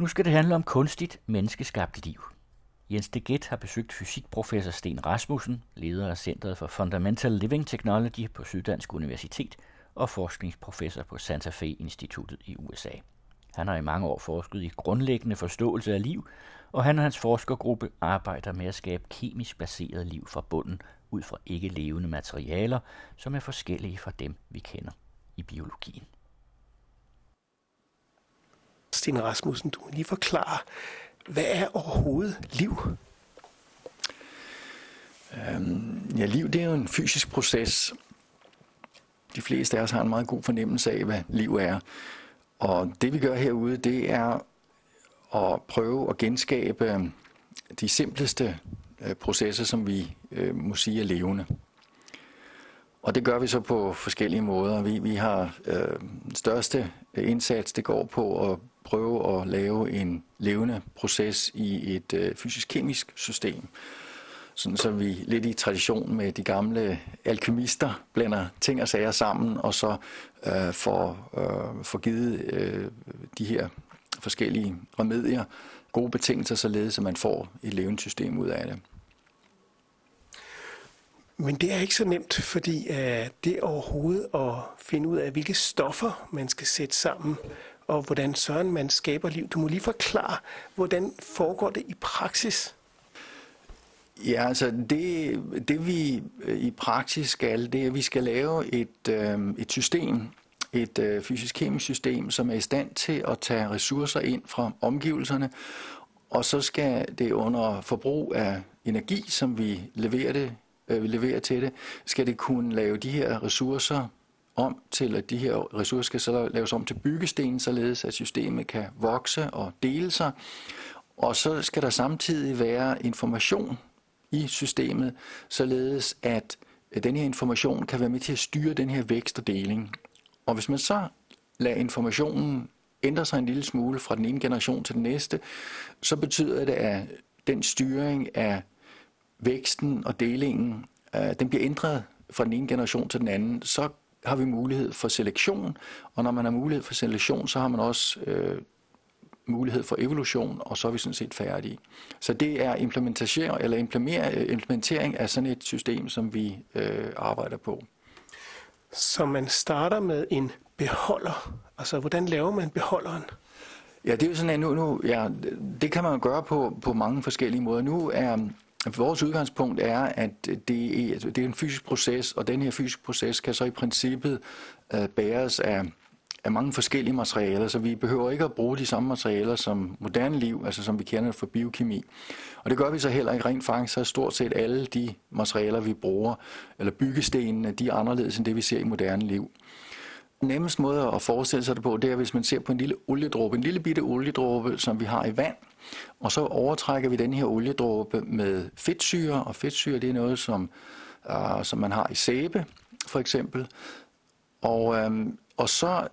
Nu skal det handle om kunstigt menneskeskabt liv. Jens de Deget har besøgt fysikprofessor Sten Rasmussen, leder af Centeret for Fundamental Living Technology på Syddansk Universitet og forskningsprofessor på Santa Fe Instituttet i USA. Han har i mange år forsket i grundlæggende forståelse af liv, og han og hans forskergruppe arbejder med at skabe kemisk baseret liv fra bunden ud fra ikke levende materialer, som er forskellige fra dem, vi kender i biologien. Sten Rasmussen, du må lige forklare, hvad er overhovedet liv? Øhm, ja, liv det er jo en fysisk proces. De fleste af os har en meget god fornemmelse af, hvad liv er. Og det vi gør herude, det er at prøve at genskabe øhm, de simpleste øh, processer, som vi øh, må sige er levende. Og det gør vi så på forskellige måder. Vi, vi har øh, største indsats, det går på at prøve at lave en levende proces i et øh, fysisk-kemisk system. Sådan så vi lidt i tradition med de gamle alkymister blander ting og sager sammen, og så øh, får, øh, får givet øh, de her forskellige remedier gode betingelser, således at man får et levende system ud af det. Men det er ikke så nemt, fordi øh, det overhovedet at finde ud af, hvilke stoffer man skal sætte sammen, og hvordan søren man skaber liv. Du må lige forklare, hvordan foregår det i praksis? Ja, altså det, det vi øh, i praksis skal, det er, at vi skal lave et, øh, et system, et øh, fysisk-kemisk system, som er i stand til at tage ressourcer ind fra omgivelserne, og så skal det under forbrug af energi, som vi leverer, det, øh, vi leverer til det, skal det kunne lave de her ressourcer om til, at de her ressourcer skal så laves om til byggesten, således at systemet kan vokse og dele sig. Og så skal der samtidig være information i systemet, således at den her information kan være med til at styre den her vækst og deling. Og hvis man så lader informationen ændre sig en lille smule fra den ene generation til den næste, så betyder det, at den styring af væksten og delingen, øh, den bliver ændret fra den ene generation til den anden, så har vi mulighed for selektion, og når man har mulighed for selektion, så har man også øh, mulighed for evolution, og så er vi sådan set færdige. Så det er implementering, eller implementering af sådan et system, som vi øh, arbejder på. Så man starter med en beholder. Altså, hvordan laver man beholderen? Ja, det er jo sådan, at nu, nu ja, det kan man gøre på, på mange forskellige måder. Nu er Vores udgangspunkt er, at det er, altså, det er en fysisk proces, og den her fysiske proces kan så i princippet øh, bæres af, af mange forskellige materialer, så vi behøver ikke at bruge de samme materialer som moderne liv, altså som vi kender for biokemi. Og det gør vi så heller ikke rent faktisk, så stort set alle de materialer, vi bruger, eller byggestenene, de er anderledes end det, vi ser i moderne liv nemmest måde at forestille sig det på, det er, hvis man ser på en lille oliedråbe, en lille bitte oliedråbe, som vi har i vand, og så overtrækker vi den her oliedråbe med fedtsyre, og fedtsyre det er noget, som, uh, som man har i sæbe, for eksempel. Og, um, og så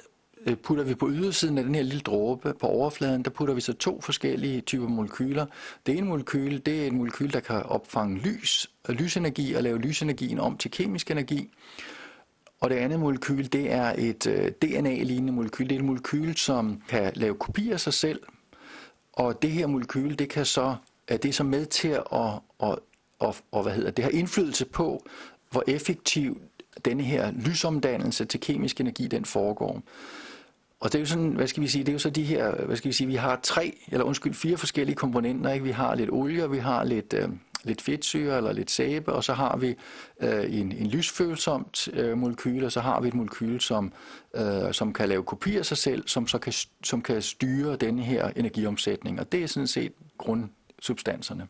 øh, putter vi på ydersiden af den her lille dråbe på overfladen, der putter vi så to forskellige typer molekyler. Det ene molekyl, det er et molekyl, der kan opfange lys, lysenergi og lave lysenergien om til kemisk energi. Og det andet molekyl, det er et øh, DNA-lignende molekyl. Det er et molekyl, som kan lave kopier af sig selv. Og det her molekyl, det kan så, er det så med til at, og, og, og, hvad hedder, det har indflydelse på, hvor effektiv denne her lysomdannelse til kemisk energi, den foregår. Og det er jo sådan, hvad skal vi sige, det er jo så de her, hvad skal vi sige, vi har tre, eller undskyld, fire forskellige komponenter, ikke? Vi har lidt olie, vi har lidt, øh, lidt fedtsyre eller lidt sæbe, og så har vi øh, en, en lysfølsomt øh, molekyl, og så har vi et molekyl, som, øh, som kan lave kopier af sig selv, som så kan, som kan styre denne her energiomsætning. Og det er sådan set grundsubstanserne.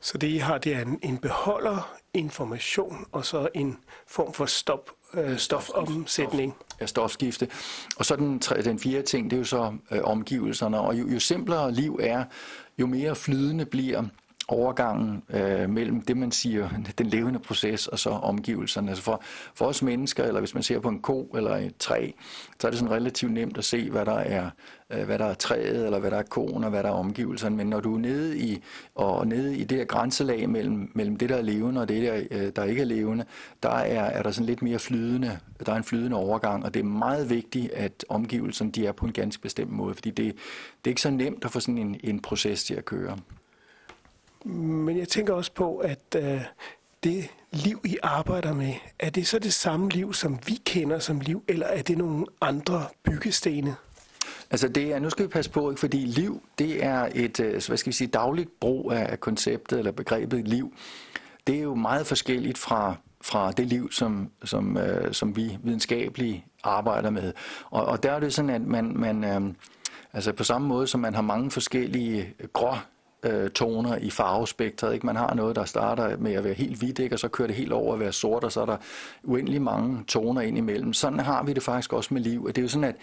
Så det I har, det er en, en beholder, information og så en form for stop, øh, stofomsætning. Ja, stofskifte. Og så den, den fjerde ting, det er jo så øh, omgivelserne. Og jo, jo simplere liv er, jo mere flydende bliver overgangen øh, mellem det, man siger, den levende proces, og så omgivelserne. Altså for, for os mennesker, eller hvis man ser på en ko eller et træ, så er det sådan relativt nemt at se, hvad der er, øh, hvad der er træet, eller hvad der er koen, og hvad der er omgivelserne. Men når du er nede i, og nede i det her grænselag mellem, mellem det, der er levende, og det, der, øh, der ikke er levende, der er, er der sådan lidt mere flydende, der er en flydende overgang, og det er meget vigtigt, at omgivelserne de er på en ganske bestemt måde, fordi det, det er ikke så nemt at få sådan en, en proces til at køre. Men jeg tænker også på, at øh, det liv, I arbejder med, er det så det samme liv, som vi kender som liv, eller er det nogle andre byggestene? Altså det er, nu skal vi passe på, ikke? fordi liv, det er et, øh, hvad skal vi sige, dagligt brug af konceptet eller begrebet liv. Det er jo meget forskelligt fra, fra det liv, som, som, øh, som vi videnskabeligt arbejder med. Og, og der er det sådan, at man, man øh, altså på samme måde som man har mange forskellige øh, grå øh, toner i farvespektret. Ikke? Man har noget, der starter med at være helt hvidt, ikke? og så kører det helt over at være sort, og så er der uendelig mange toner ind imellem. Sådan har vi det faktisk også med liv. Det er jo sådan, at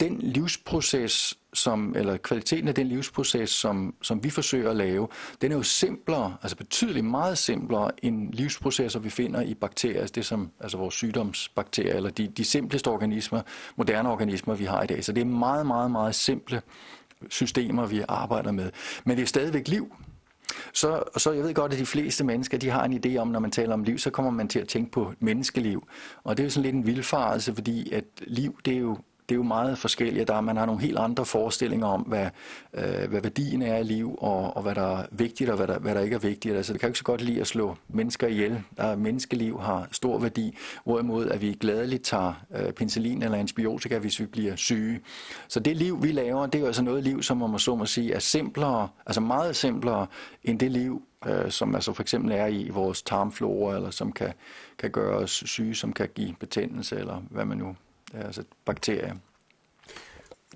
den livsproces, som, eller kvaliteten af den livsproces, som, som vi forsøger at lave, den er jo simplere, altså betydeligt meget simplere end livsprocesser, vi finder i bakterier, altså det som altså vores sygdomsbakterier, eller de, de simpleste organismer, moderne organismer, vi har i dag. Så det er meget, meget, meget simple systemer, vi arbejder med. Men det er stadigvæk liv. Så, så jeg ved godt, at de fleste mennesker de har en idé om, når man taler om liv, så kommer man til at tænke på menneskeliv. Og det er jo sådan lidt en vildfarelse, fordi at liv, det er jo det er jo meget forskelligt. Der, man har nogle helt andre forestillinger om, hvad, øh, hvad værdien er i liv, og, og hvad der er vigtigt, og hvad der, hvad der ikke er vigtigt. Altså, det kan jo ikke så godt lide at slå mennesker ihjel. Der menneskeliv har stor værdi, hvorimod at vi gladeligt tager øh, penicillin eller antibiotika, hvis vi bliver syge. Så det liv, vi laver, det er jo altså noget liv, som man må så må sige, er simplere, altså meget simplere, end det liv, øh, som altså for eksempel er i vores tarmflora, eller som kan, kan gøre os syge, som kan give betændelse, eller hvad man nu altså bakterier.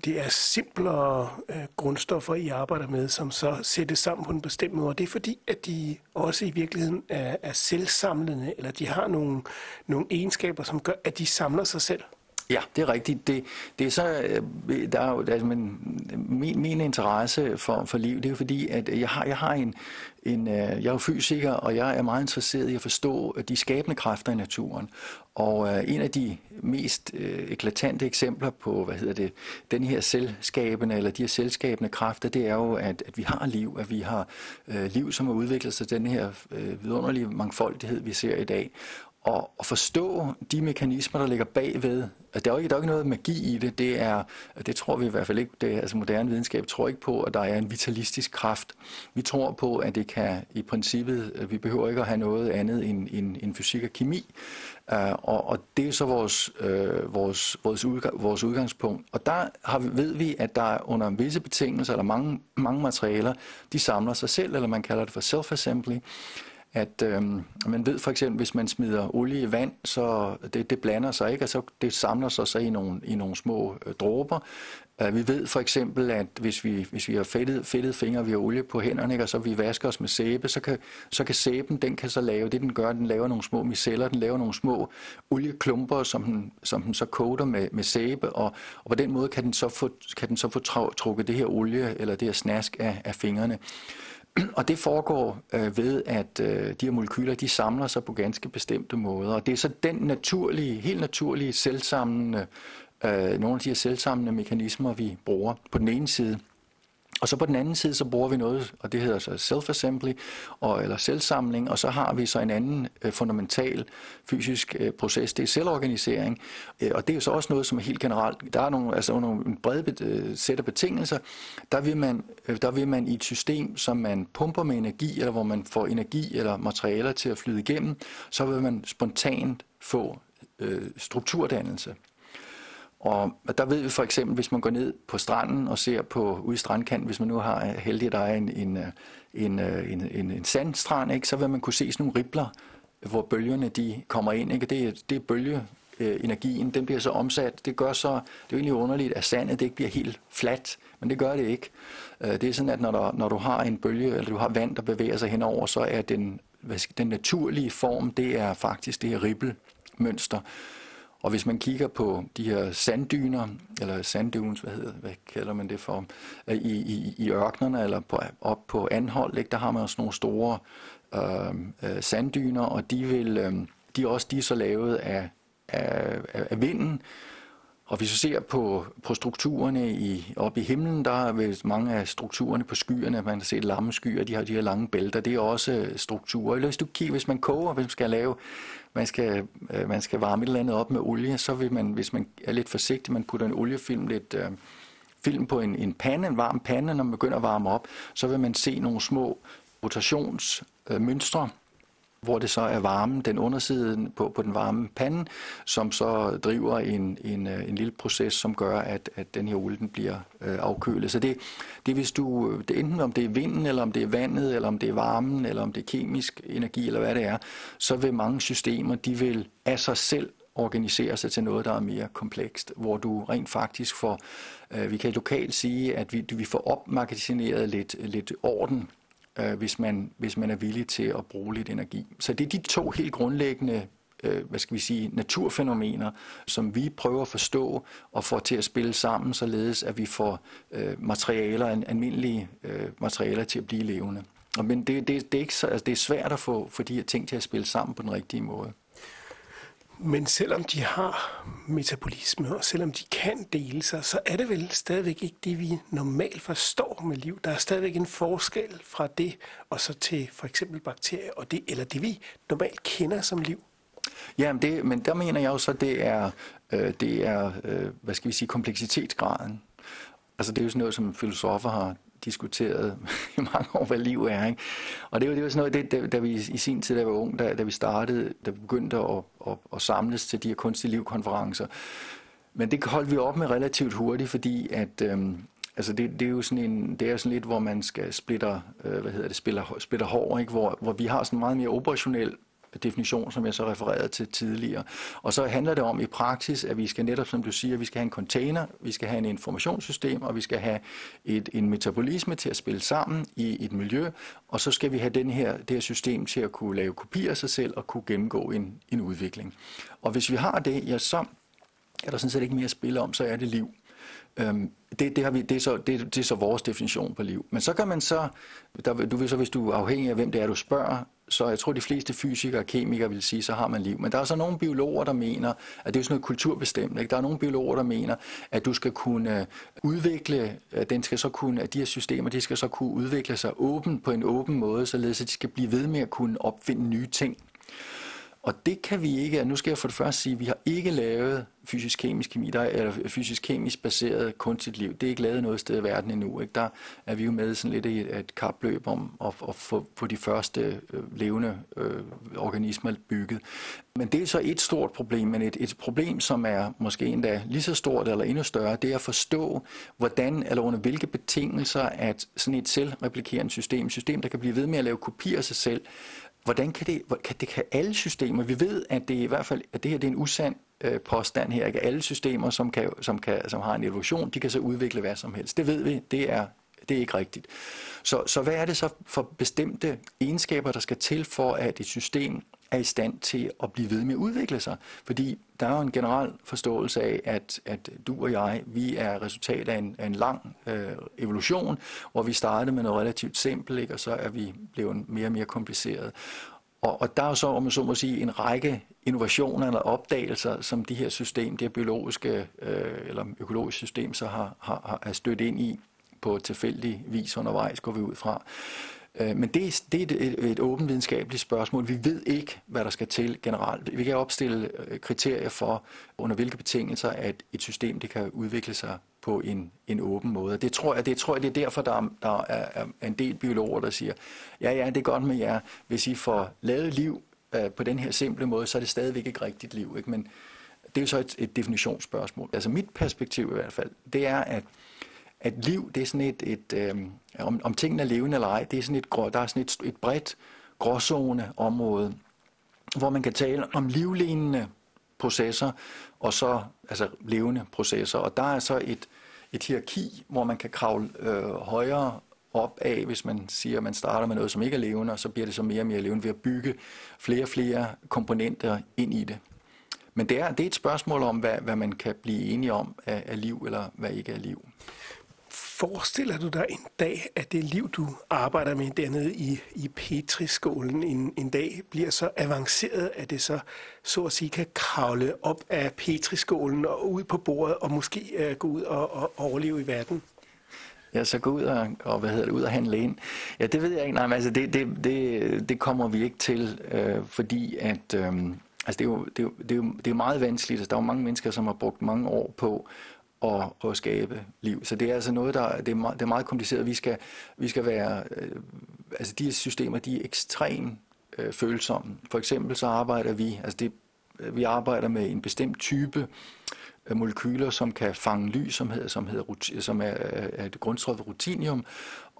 Det er simplere øh, grundstoffer, I arbejder med, som så sættes sammen på en bestemt måde. Og det er fordi, at de også i virkeligheden er, er selvsamlende, eller de har nogle, nogle egenskaber, som gør, at de samler sig selv. Ja, det er rigtigt. Det, det er så, øh, der er jo, altså, men, øh, min, min interesse for, for liv, det er jo fordi, at jeg har, jeg har en, en, øh, jeg er jo fysiker, og jeg er meget interesseret i at forstå de skabende kræfter i naturen. Og øh, en af de mest øh, eklatante eksempler på, hvad hedder det, den her selvskabende, eller de her selvskabende kræfter, det er jo, at, at vi har liv, at vi har øh, liv, som har udviklet sig den her øh, vidunderlige mangfoldighed, vi ser i dag og, og forstå de mekanismer, der ligger bagved. Altså, der er jo ikke, der er ikke noget magi i det. Det er, det tror vi i hvert fald ikke. Det, altså moderne videnskab tror ikke på, at der er en vitalistisk kraft. Vi tror på, at det kan i princippet, vi behøver ikke at have noget andet end, end, end fysik og kemi. Uh, og, og det er så vores, øh, vores, vores, udgang, vores udgangspunkt. Og der har, ved vi, at der under visse betingelser, eller mange, mange materialer, de samler sig selv, eller man kalder det for self-assembly at øh, man ved for eksempel, hvis man smider olie i vand, så det, det blander sig ikke, og så det samler sig så i nogle, i nogle små øh, dråber. Uh, vi ved for eksempel, at hvis vi, hvis vi har fedtet, fedtet fingre, vi har olie på hænderne, ikke, og så vi vasker os med sæbe, så kan, så kan sæben, den kan så lave, det den gør, den laver nogle små miceller, den laver nogle små olieklumper, som den, som den så koder med, med sæbe, og, og på den måde kan den så få, kan den så få trukket det her olie, eller det her snask af, af fingrene. Og det foregår øh, ved, at øh, de her molekyler de samler sig på ganske bestemte måder. Og det er så den naturlige, helt naturlige selvsamlende, øh, nogle af de her selvsamlende mekanismer, vi bruger på den ene side. Og så på den anden side, så bruger vi noget, og det hedder så self-assembly, og, eller selvsamling, og så har vi så en anden øh, fundamental fysisk øh, proces, det er selvorganisering, øh, og det er jo så også noget, som er helt generelt, der er nogle, altså nogle en øh, sæt af betingelser, der vil, man, øh, der vil man i et system, som man pumper med energi, eller hvor man får energi eller materialer til at flyde igennem, så vil man spontant få øh, strukturdannelse. Og der ved vi for eksempel, hvis man går ned på stranden og ser på ude i strandkanten, hvis man nu har øh, heldig, at der er en, en, øh, en, øh, en, en, en sandstrand, ikke, så vil man kunne se sådan nogle ribler, hvor bølgerne de kommer ind. Ikke? Det, er, det er bølge, energien, den bliver så omsat. Det gør så, det er jo egentlig underligt, at sandet det ikke bliver helt fladt, men det gør det ikke. Det er sådan, at når, der, når du har en bølge, eller du har vand, der bevæger sig henover, så er den, den naturlige form, det er faktisk det her ribbelmønster. Og hvis man kigger på de her sanddyner, eller sanddunes, hvad, hedder, hvad kalder man det for, øh, i, i, i ørkenerne, eller på, op på anhold, ikke, der har man også nogle store øh, øh, sanddyner, og de, vil, øh, de er også de er så lavet af, af, af vinden, og hvis vi ser på, på strukturerne i, oppe i himlen, der er mange af strukturerne på skyerne, man har set lamme skyer, de har de her lange bælter, det er også øh, strukturer. Eller hvis du kigger, hvis man koger, hvis man skal lave, man skal, øh, man skal varme et eller andet op med olie, så vil man, hvis man er lidt forsigtig, man putter en oliefilm lidt, øh, film på en, en pande, en varm pande, når man begynder at varme op, så vil man se nogle små rotationsmønstre, øh, hvor det så er varmen, den underside på, på den varme pande, som så driver en, en, øh, en lille proces, som gør, at, at den her olie den bliver øh, afkølet. Så det, det hvis du, det enten om det er vinden, eller om det er vandet, eller om det er varmen, eller om det er kemisk energi, eller hvad det er, så vil mange systemer, de vil af sig selv organisere sig til noget, der er mere komplekst, hvor du rent faktisk får, øh, vi kan lokalt sige, at vi, vi får opmagasineret lidt, lidt orden øh, hvis, man, hvis man er villig til at bruge lidt energi. Så det er de to helt grundlæggende øh, hvad skal vi sige, naturfænomener, som vi prøver at forstå og få til at spille sammen, således at vi får øh, materialer, almindelige øh, materialer til at blive levende. Men det, det, det, er ikke så, altså det er svært at få, få de her ting til at spille sammen på den rigtige måde. Men selvom de har metabolisme, og selvom de kan dele sig, så er det vel stadigvæk ikke det, vi normalt forstår med liv. Der er stadigvæk en forskel fra det, og så til for eksempel bakterier, og det, eller det vi normalt kender som liv. Ja, men, det, men der mener jeg jo så, det er, øh, det er øh, hvad skal vi sige, kompleksitetsgraden. Altså det er jo sådan noget, som filosofer har diskuteret i mange år, hvad liv er. Ikke? Og det var, det var sådan noget, det, da, da vi i sin tid, da vi var unge, da, da vi startede, da vi begyndte at, at, at samles til de her kunstige livkonferencer. Men det holdt vi op med relativt hurtigt, fordi at, øhm, altså det, det, er jo sådan en, det er sådan lidt, hvor man skal splitter, øh, hvad hedder det, spiller, splitter hår, ikke? Hvor, hvor vi har sådan meget mere operationel definition, som jeg så refererede til tidligere. Og så handler det om i praksis, at vi skal netop, som du siger, vi skal have en container, vi skal have en informationssystem, og vi skal have et, en metabolisme til at spille sammen i et miljø, og så skal vi have den her, det her system til at kunne lave kopier af sig selv og kunne gennemgå en, en udvikling. Og hvis vi har det, ja, så er der sådan set ikke mere at spille om, så er det liv. Øhm, det, det, har vi, det, er så, det, det er så vores definition på liv. Men så kan man så, der, du vil så, hvis du er afhængig af, hvem det er, du spørger, så jeg tror, de fleste fysikere og kemikere vil sige, så har man liv. Men der er så nogle biologer, der mener, at det er sådan noget kulturbestemt. Ikke? Der er nogle biologer, der mener, at du skal kunne øh, udvikle, at den skal så kunne, at de her systemer, de skal så kunne udvikle sig åben på en åben måde, således at de skal blive ved med at kunne opfinde nye ting. Og det kan vi ikke, nu skal jeg for det første sige, at vi har ikke lavet fysisk-kemisk kemi, der er, eller fysisk-kemisk baseret kunstigt liv. Det er ikke lavet noget sted i verden endnu. Ikke? Der er vi jo med sådan lidt i et, kapløb om at, at få, få de første øh, levende øh, organismer bygget. Men det er så et stort problem, men et, et problem, som er måske endda lige så stort eller endnu større, det er at forstå, hvordan eller under hvilke betingelser, at sådan et selvreplikerende system, et system, der kan blive ved med at lave kopier af sig selv, hvordan kan det, kan det kan alle systemer, vi ved, at det i hvert fald, at det her det er en usand øh, påstand her, ikke alle systemer, som, kan, som, kan, som har en evolution, de kan så udvikle hvad som helst. Det ved vi, det er, det er ikke rigtigt. Så, så hvad er det så for bestemte egenskaber, der skal til for, at et system er i stand til at blive ved med at udvikle sig. Fordi der er jo en generel forståelse af, at, at du og jeg, vi er resultat af en, af en lang øh, evolution, hvor vi startede med noget relativt simpelt, ikke? og så er vi blevet mere og mere kompliceret. Og, og der er jo så, om man så må sige, en række innovationer eller opdagelser, som de her system, det her biologiske øh, eller økologiske system, så har, har, har stødt ind i på tilfældig vis undervejs, går vi ud fra. Øh, men det er, det er et, et åbent videnskabeligt spørgsmål. Vi ved ikke, hvad der skal til generelt. Vi kan opstille øh, kriterier for, under hvilke betingelser, at et system det kan udvikle sig på en, en åben måde. Det tror jeg, det tror jeg, det er derfor, der, er, der er, er en del biologer, der siger, ja, ja, det er godt med jer. Hvis I får lavet liv øh, på den her simple måde, så er det stadigvæk ikke rigtigt liv. Ikke? Men det er jo så et, et definitionsspørgsmål. Altså mit perspektiv i hvert fald, det er, at at liv, det er sådan et, et øh, om, om tingene er levende eller ej, det er sådan et, grå, der er sådan et, et bredt gråzone område, hvor man kan tale om livlignende processer, og så altså levende processer. Og der er så et, et hierarki, hvor man kan kravle øh, højere op af, hvis man siger, at man starter med noget, som ikke er levende, og så bliver det så mere og mere levende ved at bygge flere og flere komponenter ind i det. Men det er, det er et spørgsmål om, hvad, hvad man kan blive enige om af, af liv, eller hvad ikke er liv. Forestiller du dig en dag, at det liv, du arbejder med dernede i, i Petriskålen en, en dag, bliver så avanceret, at det så, så at sige, kan kravle op af Petriskålen og ud på bordet, og måske uh, gå ud og, og overleve i verden? Ja, så gå ud og, og, hvad hedder det, ud og handle ind. Ja, det ved jeg ikke. Nej, men altså, det, det, det, det kommer vi ikke til, øh, fordi at... Øh, Altså det er, jo, det, er jo, det, er jo, det er jo meget vanskeligt. Altså der er jo mange mennesker, som har brugt mange år på at, at skabe liv. Så det er altså noget, der det er, meget, det er meget kompliceret. Vi skal, vi skal være... Øh, altså de systemer, de er ekstremt øh, følsomme. For eksempel så arbejder vi... Altså det, vi arbejder med en bestemt type molekyler, som kan fange lys, som, hedder, som, hedder, som er, er et grundstof rutinium.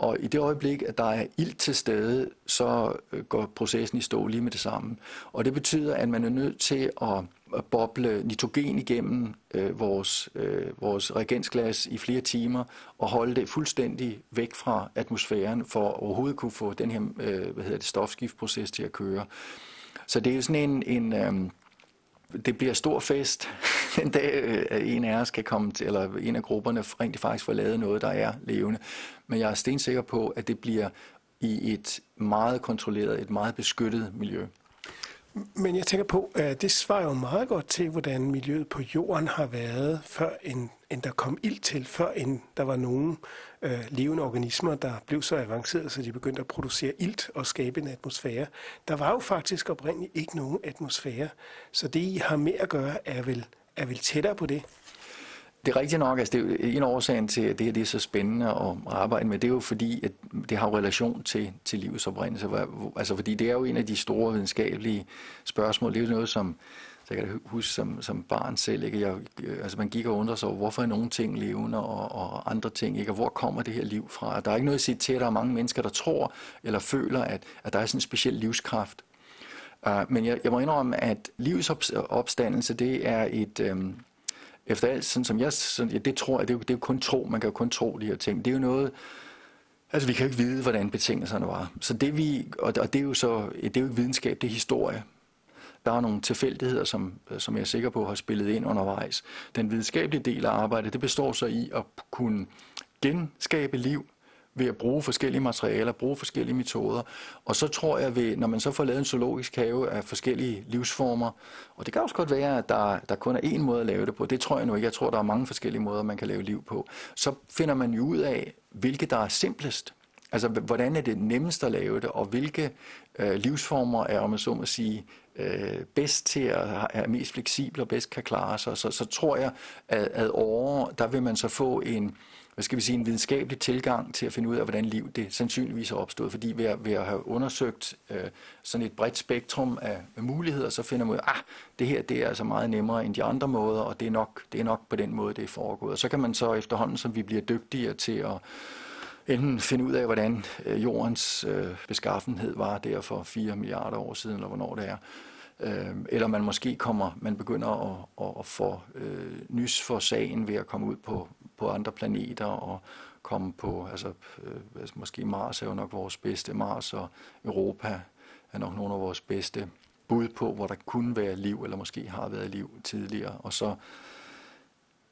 Og i det øjeblik, at der er ild til stede, så øh, går processen i stå lige med det samme. Og det betyder, at man er nødt til at boble nitrogen igennem øh, vores, øh, vores reagensglas i flere timer og holde det fuldstændig væk fra atmosfæren for at overhovedet kunne få den her øh, hvad hedder det, stofskiftproces til at køre. Så det er jo sådan en, en øh, det bliver stor fest den dag øh, en af os kan komme til, eller en af grupperne rent faktisk får lavet noget, der er levende. Men jeg er stensikker på, at det bliver i et meget kontrolleret, et meget beskyttet miljø. Men jeg tænker på, at det svarer jo meget godt til, hvordan miljøet på jorden har været, før en, end der kom ild til, før en der var nogen øh, levende organismer, der blev så avancerede, så de begyndte at producere ilt og skabe en atmosfære. Der var jo faktisk oprindeligt ikke nogen atmosfære, så det I har med at gøre er vel, er vel tættere på det. Det er rigtigt nok, altså det er øh, en årsag til, at det her det er så spændende at arbejde med, det er jo fordi, at det har relation til, til livets oprindelse. Altså fordi det er jo en af de store videnskabelige spørgsmål. Det er jo noget, som så jeg kan huske som, som barn selv, ikke? Jeg, øh, altså man gik og undrede sig over, hvorfor er nogle ting levende og, og andre ting ikke, og hvor kommer det her liv fra? Der er ikke noget at sige til, at der er mange mennesker, der tror eller føler, at, at der er sådan en speciel livskraft. Uh, men jeg, jeg må indrømme, at livets opstandelse, det er et, Øhm, efter alt, sådan som jeg, sådan, ja, det tror jeg, det er, jo, det er jo kun tro, man kan jo kun tro de her ting. Det er jo noget, altså vi kan jo ikke vide, hvordan betingelserne var. Så det vi, og, og det er jo så, det er jo ikke videnskab, det er historie. Der er nogle tilfældigheder, som, som jeg er sikker på har spillet ind undervejs. Den videnskabelige del af arbejdet, det består så i at kunne genskabe liv ved at bruge forskellige materialer, bruge forskellige metoder. Og så tror jeg, ved, når man så får lavet en zoologisk have af forskellige livsformer, og det kan også godt være, at der, der kun er én måde at lave det på, det tror jeg nu ikke. Jeg tror, der er mange forskellige måder, man kan lave liv på. Så finder man jo ud af, hvilke der er simplest. Altså, hvordan er det nemmest at lave det, og hvilke øh, livsformer er, om man så må sige, øh, bedst til at er mest fleksibel og bedst kan klare sig. Så, så tror jeg, at, at over, der vil man så få en, hvad skal vi sige, en videnskabelig tilgang til at finde ud af, hvordan liv det sandsynligvis er opstået. Fordi ved at, ved at have undersøgt øh, sådan et bredt spektrum af, af muligheder, så finder man ud af, ah, det her det er altså meget nemmere end de andre måder, og det er, nok, det er nok på den måde, det er foregået. Og så kan man så efterhånden, som vi bliver dygtigere til at enten finde ud af, hvordan øh, jordens øh, beskaffenhed var der for 4 milliarder år siden, eller hvornår det er. Øh, eller man måske kommer, man begynder at, at, at få øh, nys for sagen ved at komme ud på, på andre planeter og komme på, altså øh, altså måske Mars er jo nok vores bedste, Mars og Europa er nok nogle af vores bedste bud på, hvor der kunne være liv, eller måske har været liv tidligere. Og så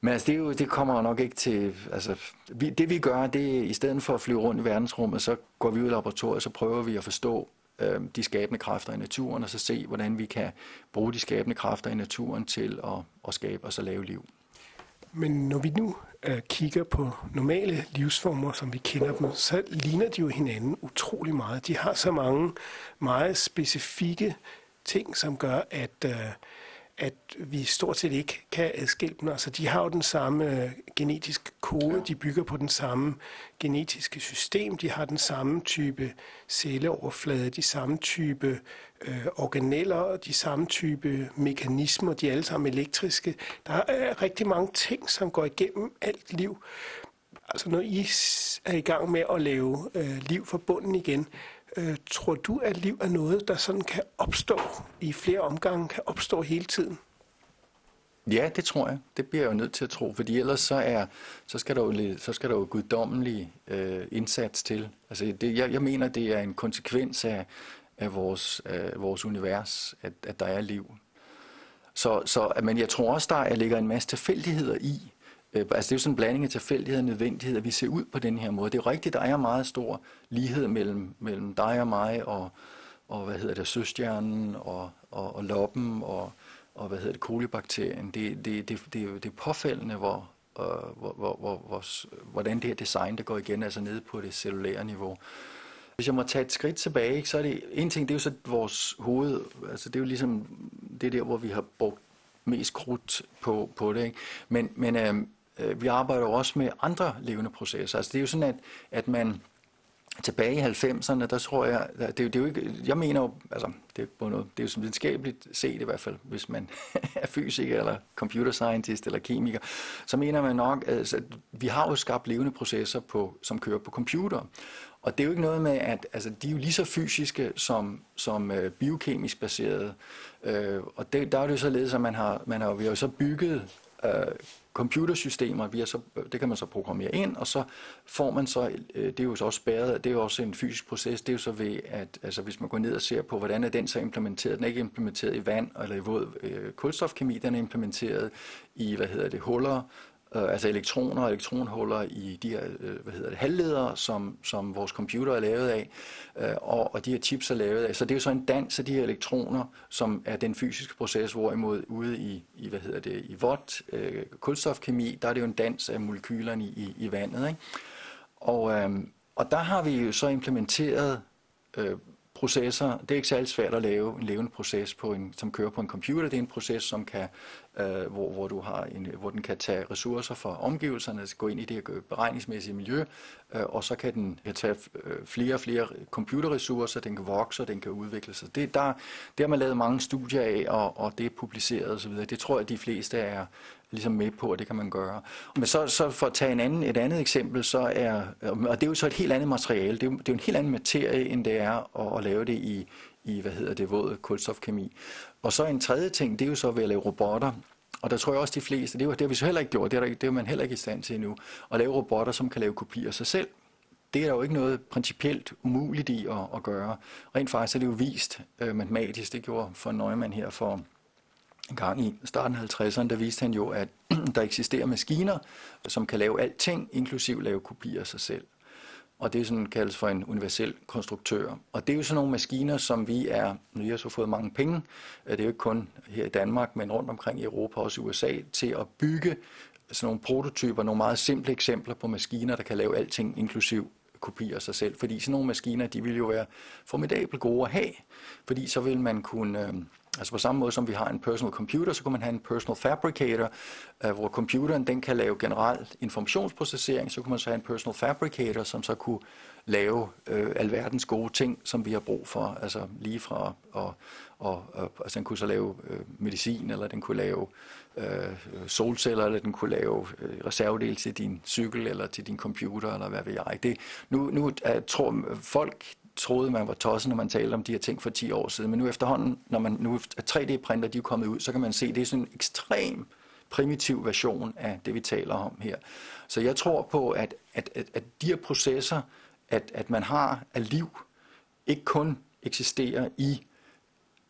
men altså, det, er jo, det kommer nok ikke til... Altså, vi, det vi gør, det er, i stedet for at flyve rundt i verdensrummet, så går vi ud i laboratoriet, så prøver vi at forstå øh, de skabende kræfter i naturen, og så se, hvordan vi kan bruge de skabende kræfter i naturen til at, at skabe og så lave liv. Men når vi nu øh, kigger på normale livsformer, som vi kender dem, så ligner de jo hinanden utrolig meget. De har så mange meget specifikke ting, som gør, at... Øh, at vi stort set ikke kan adskille dem. Altså, de har jo den samme øh, genetiske kode, de bygger på den samme genetiske system, de har den samme type celleoverflade, de samme type øh, organeller, de samme type mekanismer, de er alle sammen elektriske. Der er rigtig mange ting, som går igennem alt liv. Altså når I er i gang med at lave øh, liv fra bunden igen, Øh, tror du, at liv er noget, der sådan kan opstå i flere omgange, kan opstå hele tiden? Ja, det tror jeg. Det bliver jeg jo nødt til at tro, fordi ellers så, er, så skal der jo, så skal der jo guddommelig øh, indsats til. Altså det, jeg, jeg mener, det er en konsekvens af, af vores, af vores univers, at, at der er liv. Så, så, men jeg tror også, der ligger en masse tilfældigheder i, Øh, altså det er jo sådan en blanding af tilfældighed og nødvendighed, at vi ser ud på den her måde. Det er rigtigt, der er meget stor lighed mellem, mellem dig og mig, og, og hvad hedder det, søstjernen, og, og, og loppen, og, og hvad hedder det, kolibakterien. Det, det, det, det, det er påfældende, hvor, øh, hvor, hvor, hvor, hvor, hvordan det her design, der går igen, altså nede på det cellulære niveau. Hvis jeg må tage et skridt tilbage, så er det en ting, det er jo så vores hoved, altså det er jo ligesom det der, hvor vi har brugt mest krudt på, på det. Ikke? Men, men Øh, Øh, vi arbejder jo også med andre levende processer. Altså det er jo sådan, at, at man tilbage i 90'erne, der tror jeg, det, det er jo ikke, jeg mener jo, altså det er, på noget, det er jo videnskabeligt set i hvert fald, hvis man er fysiker eller computer scientist eller kemiker, så mener man nok, altså, at vi har jo skabt levende processer, på, som kører på computer. Og det er jo ikke noget med, at altså, de er jo lige så fysiske som, som øh, biokemisk baserede. Øh, og det, der er det jo således, at man har, man har, vi har jo så bygget øh, computersystemer, vi er så, det kan man så programmere ind, og så får man så, øh, det er jo så også spærret, det er jo også en fysisk proces, det er jo så ved, at altså, hvis man går ned og ser på, hvordan er den så implementeret, den er ikke implementeret i vand eller i våd øh, kulstofkemi, den er implementeret i, hvad hedder det, huller, øh, altså elektroner og elektronhuller i de her øh, hvad hedder det, halvledere, som, som vores computer er lavet af, øh, og, og de her chips er lavet af. Så det er jo så en dans af de her elektroner, som er den fysiske proces, hvorimod ude i, i hvad hedder det, i vådt øh, kulstofkemi, der er det jo en dans af molekylerne i, i, vandet. Ikke? Og, øh, og der har vi jo så implementeret øh, processer. Det er ikke særlig svært at lave en levende proces, på en, som kører på en computer. Det er en proces, som kan, øh, hvor, hvor, du har en, hvor den kan tage ressourcer fra omgivelserne, gå ind i det her beregningsmæssige miljø, øh, og så kan den kan tage øh, flere og flere computerressourcer, den kan vokse, og den kan udvikle sig. Det, der, det har man lavet mange studier af, og, og det er publiceret osv. Det tror jeg, de fleste er, ligesom med på, at det kan man gøre. Men så, så for at tage en anden, et andet eksempel, så er, og det er jo så et helt andet materiale, det er jo, det er jo en helt anden materie, end det er at, at lave det i, i, hvad hedder det, våd kulstofkemi. Og så en tredje ting, det er jo så ved at lave robotter, og der tror jeg også de fleste, det, er jo, det har vi så heller ikke gjort, det er, der, det er man heller ikke i stand til endnu, at lave robotter, som kan lave kopier af sig selv. Det er der jo ikke noget principielt umuligt i at, at gøre. Rent faktisk er det jo vist øh, matematisk, det gjorde for Neumann her for en gang i starten af 50'erne, der viste han jo, at der eksisterer maskiner, som kan lave alting, inklusiv lave kopier af sig selv. Og det er sådan kaldes for en universel konstruktør. Og det er jo sådan nogle maskiner, som vi er, nu har så fået mange penge, øh, det er jo ikke kun her i Danmark, men rundt omkring i Europa, også i USA, til at bygge sådan nogle prototyper, nogle meget simple eksempler på maskiner, der kan lave alting, inklusiv kopier af sig selv. Fordi sådan nogle maskiner, de vil jo være formidabelt gode at have, fordi så vil man kunne øh, Altså på samme måde som vi har en personal computer, så kan man have en personal fabricator, øh, hvor computeren den kan lave generel informationsprocessering, så kan man så have en personal fabricator, som så kunne lave øh, alverdens gode ting, som vi har brug for, altså lige fra og, og, og altså den kunne så lave øh, medicin, eller den kunne lave øh, solceller, eller den kunne lave øh, reservedel til din cykel, eller til din computer, eller hvad ved jeg. Det, nu nu jeg tror folk, troede, man var tosset, når man talte om de her ting for 10 år siden. Men nu efterhånden, når man nu 3D-printer de er kommet ud, så kan man se, at det er sådan en ekstrem primitiv version af det, vi taler om her. Så jeg tror på, at, at, at, at de her processer, at, at man har af liv, ikke kun eksisterer i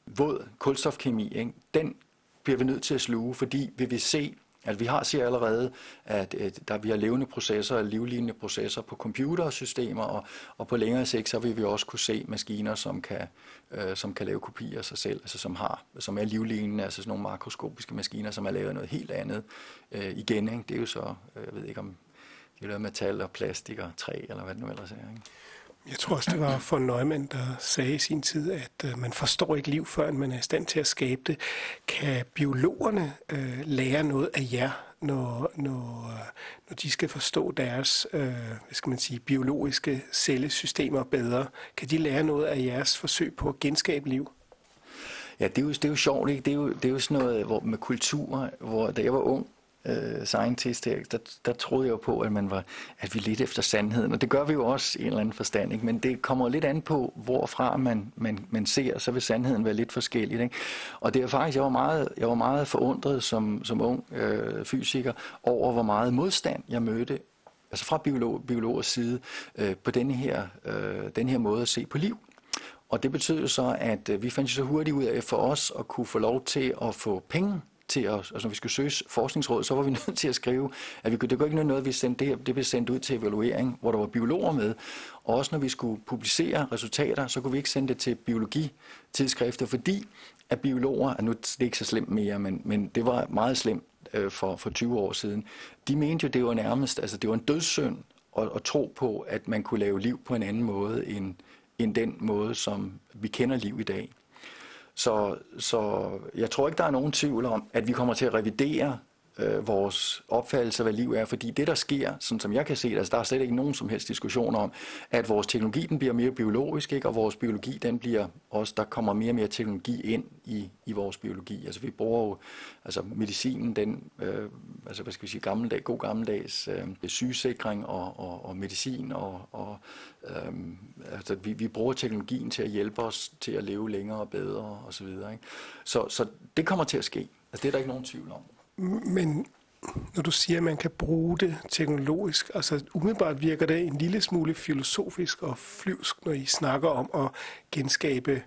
våd kulstofkemi, ikke? den bliver vi nødt til at sluge, fordi vi vil se Altså, vi har ser allerede, at, at der vi har levende processer, livlignende processer på computersystemer, og, og på længere sigt, så vil vi også kunne se maskiner, som kan, øh, som kan lave kopier af sig selv, altså som, har, som er livlignende, altså sådan nogle makroskopiske maskiner, som er lavet noget helt andet øh, igen. Ikke? Det er jo så, øh, jeg ved ikke om det er lavet metal og plastik og træ, eller hvad det nu ellers er. Ikke? Jeg tror også, det var von Neumann, der sagde i sin tid, at øh, man forstår ikke liv, før man er i stand til at skabe det. Kan biologerne øh, lære noget af jer, når, når, øh, når de skal forstå deres øh, hvad skal man sige, biologiske cellesystemer bedre? Kan de lære noget af jeres forsøg på at genskabe liv? Ja, det er jo, det er jo sjovt, ikke? Det er jo, det er jo sådan noget hvor, med kultur, hvor da jeg var ung, øh, scientist her, der, der troede jeg jo på, at, man var, at vi lidt efter sandheden, og det gør vi jo også i en eller anden forstand, ikke? men det kommer lidt an på, hvorfra man, man, man ser, så vil sandheden være lidt forskellig. Ikke? Og det er faktisk, jeg var meget, jeg var meget forundret som, som ung øh, fysiker over, hvor meget modstand jeg mødte altså fra biolog, biologers side, øh, på denne her, øh, den her måde at se på liv. Og det betød så, at øh, vi fandt så hurtigt ud af for os at kunne få lov til at få penge til at, altså når vi skulle søge forskningsråd, så var vi nødt til at skrive, at vi, det kunne ikke noget, vi sendte det, det blev sendt ud til evaluering, hvor der var biologer med. Og også når vi skulle publicere resultater, så kunne vi ikke sende det til biologitidsskrifter, fordi at biologer, nu det er ikke så slemt mere, men, men det var meget slemt øh, for, for 20 år siden, de mente jo, det var nærmest, altså det var en dødssynd at, at tro på, at man kunne lave liv på en anden måde end, end den måde, som vi kender liv i dag. Så, så jeg tror ikke, der er nogen tvivl om, at vi kommer til at revidere øh, vores opfattelse af, hvad liv er. Fordi det, der sker, sådan som jeg kan se det, altså der er slet ikke nogen som helst diskussion om, at vores teknologi den bliver mere biologisk, ikke? og vores biologi den bliver også, der kommer mere og mere teknologi ind i, i vores biologi. Altså vi bruger jo, altså medicinen, den, øh, altså hvad skal vi sige, gammeldag, god gammeldags øh, sygesikring og, og, og medicin, og, og øh, altså vi, vi bruger teknologien til at hjælpe os til at leve længere og bedre osv. Så, ikke? så, så det kommer til at ske. Altså det er der ikke nogen tvivl om. Men når du siger, at man kan bruge det teknologisk, altså umiddelbart virker det en lille smule filosofisk og flyvsk, når I snakker om at genskabe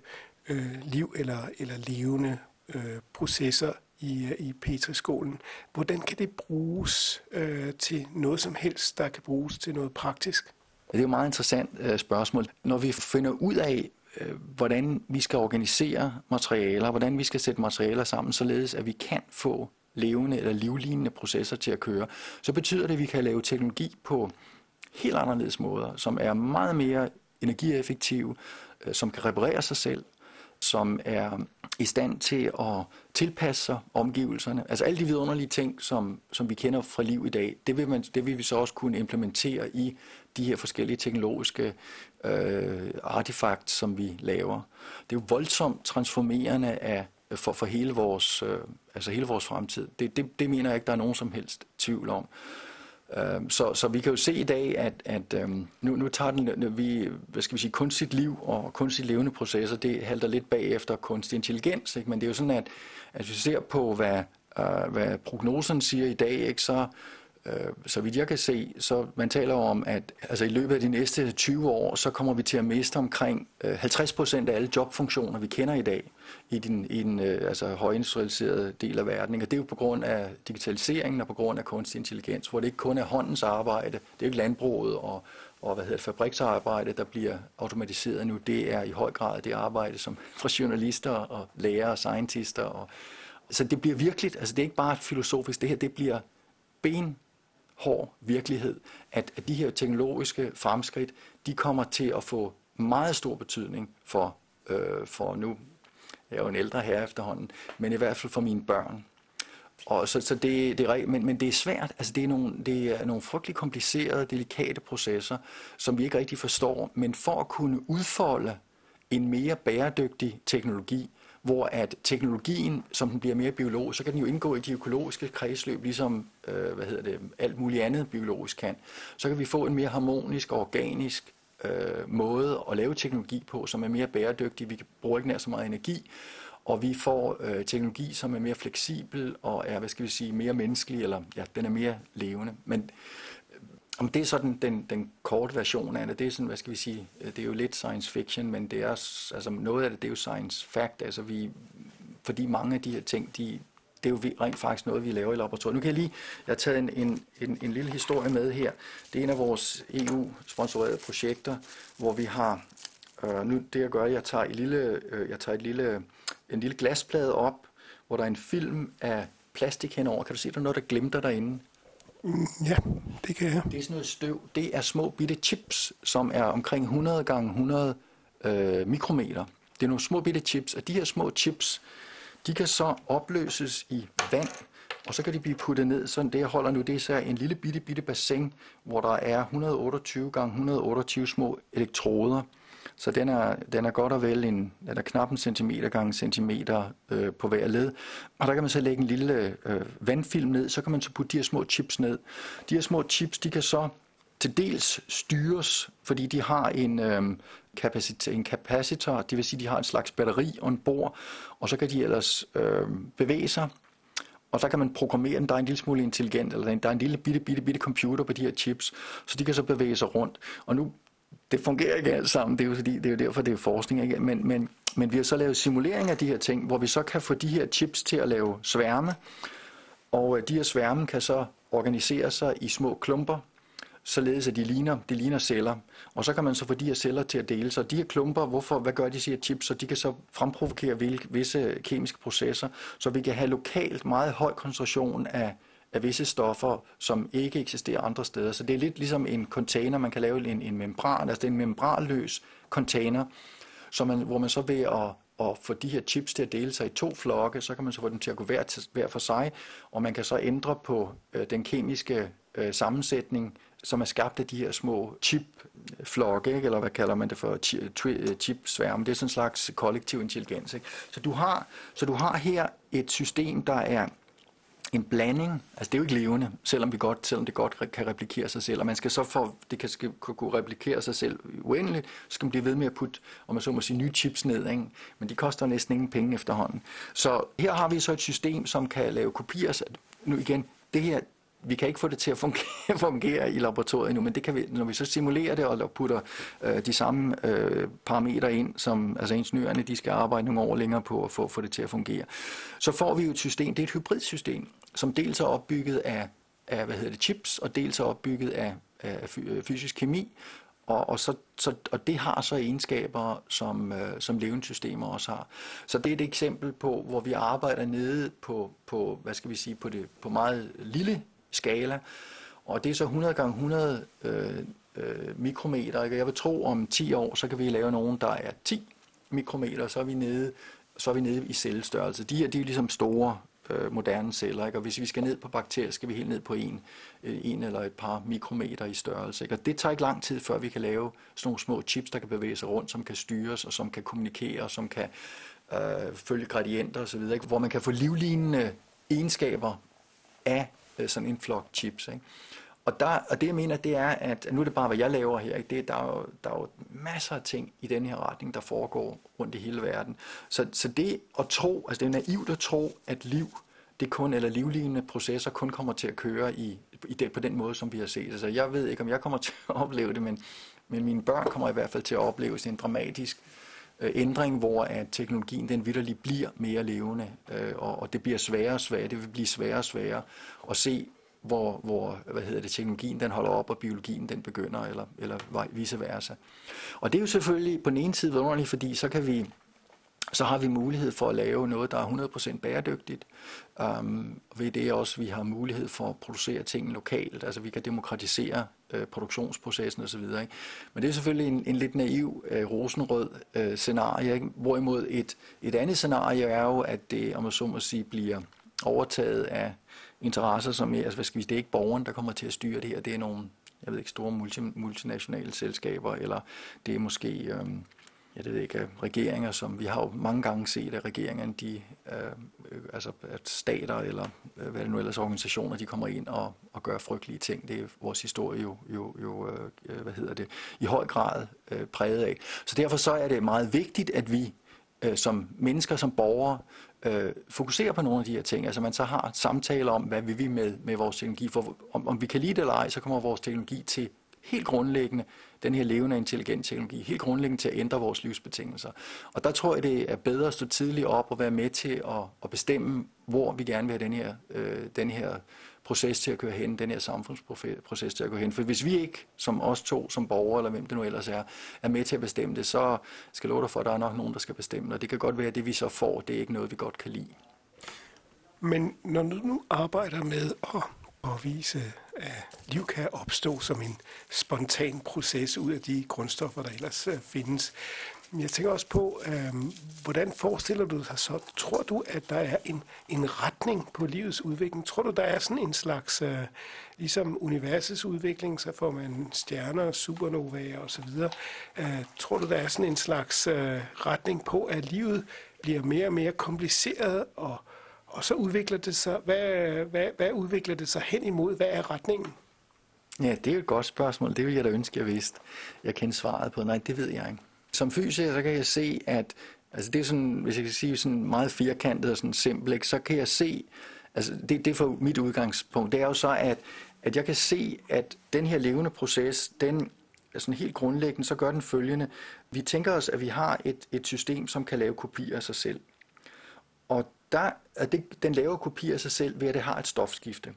øh, liv eller, eller levende øh, processer i, øh, i Petriskolen. Hvordan kan det bruges øh, til noget som helst, der kan bruges til noget praktisk? Det er jo et meget interessant øh, spørgsmål. Når vi finder ud af, øh, hvordan vi skal organisere materialer, hvordan vi skal sætte materialer sammen, således at vi kan få levende eller livlignende processer til at køre, så betyder det, at vi kan lave teknologi på helt anderledes måder, som er meget mere energieffektive, øh, som kan reparere sig selv, som er i stand til at tilpasse sig omgivelserne. Altså alle de vidunderlige ting, som, som vi kender fra liv i dag, det vil, man, det vil vi så også kunne implementere i de her forskellige teknologiske øh, artefakter, som vi laver. Det er jo voldsomt transformerende af for, for hele, vores, øh, altså hele vores fremtid. Det, det, det mener jeg ikke, der er nogen som helst tvivl om. Øh, så, så vi kan jo se i dag, at, at øh, nu, nu tager den, vi, hvad skal vi sige, kunstigt liv og kunstigt levende processer, det halter lidt bagefter kunstig intelligens. Ikke? Men det er jo sådan, at, at hvis vi ser på, hvad, øh, hvad prognosen siger i dag, ikke, så Øh, så vidt jeg kan se, så man taler om, at altså i løbet af de næste 20 år, så kommer vi til at miste omkring øh, 50 procent af alle jobfunktioner, vi kender i dag i den, i den øh, altså, højindustrialiserede del af verden. Og det er jo på grund af digitaliseringen og på grund af kunstig intelligens, hvor det ikke kun er håndens arbejde, det er ikke landbruget og, og hvad hedder det, fabriksarbejde, der bliver automatiseret nu. Det er i høj grad det arbejde som fra journalister og lærere og scientister. Og, så det bliver virkelig, altså det er ikke bare filosofisk, det her det bliver ben hård virkelighed, at, at de her teknologiske fremskridt, de kommer til at få meget stor betydning for, øh, for nu, jeg er jo en ældre herre efterhånden, men i hvert fald for mine børn. Og så, så det, det er, men, men det er svært, altså det er, nogle, det er nogle frygtelig komplicerede, delikate processer, som vi ikke rigtig forstår, men for at kunne udfolde en mere bæredygtig teknologi, hvor at teknologien, som den bliver mere biologisk, så kan den jo indgå i de økologiske kredsløb, ligesom øh, hvad hedder det, alt muligt andet biologisk kan. Så kan vi få en mere harmonisk og organisk øh, måde at lave teknologi på, som er mere bæredygtig. Vi bruger ikke nær så meget energi, og vi får øh, teknologi, som er mere fleksibel og er, hvad skal vi sige, mere menneskelig, eller ja, den er mere levende. Men om det er sådan den, den korte version af det, det er sådan, hvad skal vi sige, øh, det er jo lidt science fiction, men det er, altså noget af det, det er jo science fact, altså vi, fordi mange af de her ting, de, det er jo rent faktisk noget, vi laver i laboratoriet. Nu kan jeg lige, jeg har taget en, en, en, en lille historie med her. Det er en af vores EU-sponsorerede projekter, hvor vi har, øh, nu det jeg gør, jeg tager, et lille, øh, jeg tager et lille, en lille glasplade op, hvor der er en film af plastik henover. Kan du se, der er noget, der glimter derinde? Mm, ja, det kan jeg. Det er sådan noget støv. Det er små bitte chips, som er omkring 100 gange 100 øh, mikrometer. Det er nogle små bitte chips, og de her små chips, de kan så opløses i vand, og så kan de blive puttet ned. Sådan det, jeg holder nu, det er så en lille bitte, bitte bassin, hvor der er 128 gange 128 små elektroder. Så den er, den er godt og vel en, den er knap en centimeter gange centimeter øh, på hver led. Og der kan man så lægge en lille øh, vandfilm ned, så kan man så putte de her små chips ned. De her små chips, de kan så til dels styres, fordi de har en, øh, kapacitor, en kapacitor, det vil sige, de har en slags batteri ombord, og så kan de ellers øh, bevæge sig, og så kan man programmere den, der er en lille smule intelligent, eller der er en lille bitte, bitte, bitte computer på de her chips, så de kan så bevæge sig rundt. Og nu det fungerer ikke alt sammen, det er jo, fordi, det er jo derfor, det er forskning, ikke? Men, men, men vi har så lavet simulering af de her ting, hvor vi så kan få de her chips til at lave sværme, og øh, de her sværme kan så organisere sig i små klumper, således at de ligner, de ligner celler. Og så kan man så få de her celler til at dele sig. De her klumper, hvorfor, hvad gør de, siger chips? Så de kan så fremprovokere visse kemiske processer, så vi kan have lokalt meget høj koncentration af, af visse stoffer, som ikke eksisterer andre steder. Så det er lidt ligesom en container, man kan lave en, en membran, altså det er en membranløs container, så man, hvor man så ved at, at få de her chips til at dele sig i to flokke, så kan man så få dem til at gå hver, til, hver for sig, og man kan så ændre på øh, den kemiske øh, sammensætning, som er skabt af de her små chipflokke, ikke? eller hvad kalder man det for, øh, chip-sværme. Det er sådan en slags kollektiv intelligens. Ikke? Så, du har, så du har her et system, der er en blanding, altså det er jo ikke levende, selvom, vi godt, selvom det godt kan replikere sig selv, og man skal så for, det kan, skal, kunne replikere sig selv uendeligt, så skal man blive ved med at putte, om man så må sige, nye chips ned, ikke? men de koster næsten ingen penge efterhånden. Så her har vi så et system, som kan lave kopier, Så nu igen, det her, vi kan ikke få det til at fungere, fungere i laboratoriet nu, men det kan vi, når vi så simulerer det og putter øh, de samme øh, parametre ind, som altså ingeniørerne de skal arbejde nogle år længere på at få, få det til at fungere, så får vi jo et system, det er et hybridsystem, som dels er opbygget af, af hvad hedder det, chips, og dels er opbygget af, af øh, fysisk kemi, og, og, så, så, og det har så egenskaber, som, øh, som levende systemer også har. Så det er et eksempel på, hvor vi arbejder nede på, på hvad skal vi sige, på, det, på meget lille skala. Og det er så 100 gange 100 øh, øh, mikrometer. Jeg vil tro, om 10 år, så kan vi lave nogen, der er 10 mikrometer, så er vi nede, så er vi nede i cellestørrelse. De her, de er ligesom store øh, moderne celler, ikke? og hvis vi skal ned på bakterier, skal vi helt ned på en, øh, en eller et par mikrometer i størrelse. Ikke? Og det tager ikke lang tid, før vi kan lave sådan nogle små chips, der kan bevæge sig rundt, som kan styres, og som kan kommunikere, og som kan øh, følge gradienter osv., ikke? hvor man kan få livlignende egenskaber af øh, sådan en flok chips. Ikke? Og, der, og det jeg mener, det er, at nu er det bare, hvad jeg laver her. Ikke? Det, der, er jo, der er jo masser af ting i den her retning, der foregår rundt i hele verden. Så, så det at tro, altså det er naivt at tro, at liv, det kun, eller livlignende processer kun kommer til at køre i, i det, på den måde, som vi har set. Altså jeg ved ikke, om jeg kommer til at opleve det, men, men mine børn kommer i hvert fald til at opleve en dramatisk øh, ændring, hvor at teknologien den vidderlig bliver mere levende, øh, og, og det bliver sværere og sværere, det vil blive sværere og sværere at se hvor, hvor hvad hedder det, teknologien den holder op, og biologien den begynder, eller, eller vice versa. Og det er jo selvfølgelig på den ene side vidunderligt, fordi så kan vi så har vi mulighed for at lave noget, der er 100% bæredygtigt. Um, ved det også, vi har mulighed for at producere ting lokalt, altså vi kan demokratisere uh, produktionsprocessen osv. Ikke? Men det er selvfølgelig en, en lidt naiv, uh, rosenrød uh, scenarie, ikke? hvorimod et, et andet scenarie er jo, at det, om man så må sige, bliver overtaget af interesser, som er, altså, hvad skal vi, det er ikke borgeren, der kommer til at styre det her, det er nogle, jeg ved ikke, store multi, multinationale selskaber, eller det er måske, øh, jeg ved ikke, regeringer, som vi har jo mange gange set, at regeringerne, de, øh, altså at stater eller øh, hvad det nu ellers organisationer, de kommer ind og, og gør frygtelige ting. Det er vores historie jo, jo, jo øh, øh, hvad hedder det, i høj grad øh, præget af. Så derfor så er det meget vigtigt, at vi øh, som mennesker, som borgere, øh, fokuserer på nogle af de her ting. Altså man så har samtaler om, hvad vil vi med, med vores teknologi. For om, om vi kan lide det eller ej, så kommer vores teknologi til helt grundlæggende, den her levende intelligent teknologi, helt grundlæggende til at ændre vores livsbetingelser. Og der tror jeg, det er bedre at stå tidligt op og være med til at, at bestemme, hvor vi gerne vil have den her, øh, den her proces til at køre hen, den her samfundsproces til at køre hen. For hvis vi ikke, som os to, som borgere, eller hvem det nu ellers er, er med til at bestemme det, så skal love dig for, at der er nok nogen, der skal bestemme det. Og det kan godt være, at det vi så får, det er ikke noget, vi godt kan lide. Men når du nu arbejder med at påvise, at liv kan opstå som en spontan proces ud af de grundstoffer, der ellers øh, findes, jeg tænker også på, øh, hvordan forestiller du dig så? Tror du, at der er en, en retning på livets udvikling? Tror du, der er sådan en slags, øh, ligesom universets udvikling, så får man stjerner, supernovaer osv. Øh, tror du, der er sådan en slags øh, retning på, at livet bliver mere og mere kompliceret, og, og så udvikler det sig, hvad, hvad, hvad udvikler det sig hen imod? Hvad er retningen? Ja, det er et godt spørgsmål. Det vil jeg da ønske, jeg vidste. Jeg kender svaret på. Nej, det ved jeg ikke. Som fysiker, så kan jeg se, at altså det er sådan, hvis jeg kan sige sådan meget firkantet og sådan simpelt, så kan jeg se, altså det, det er for mit udgangspunkt, det er jo så, at, at jeg kan se, at den her levende proces, den altså helt grundlæggende, så gør den følgende. Vi tænker os, at vi har et, et system, som kan lave kopier af sig selv. Og der, at det, den laver kopier af sig selv ved, at det har et stofskifte.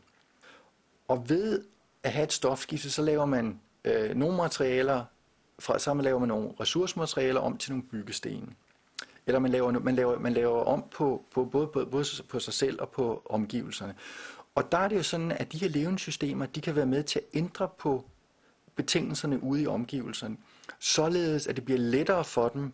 Og ved at have et stofskifte, så laver man øh, nogle materialer, fra, så man laver man nogle ressourcematerialer om til nogle byggesten. Eller man laver, man laver, man laver om på, på både, både, både på sig selv og på omgivelserne. Og der er det jo sådan, at de her levende systemer, de kan være med til at ændre på betingelserne ude i omgivelserne, således at det bliver lettere for dem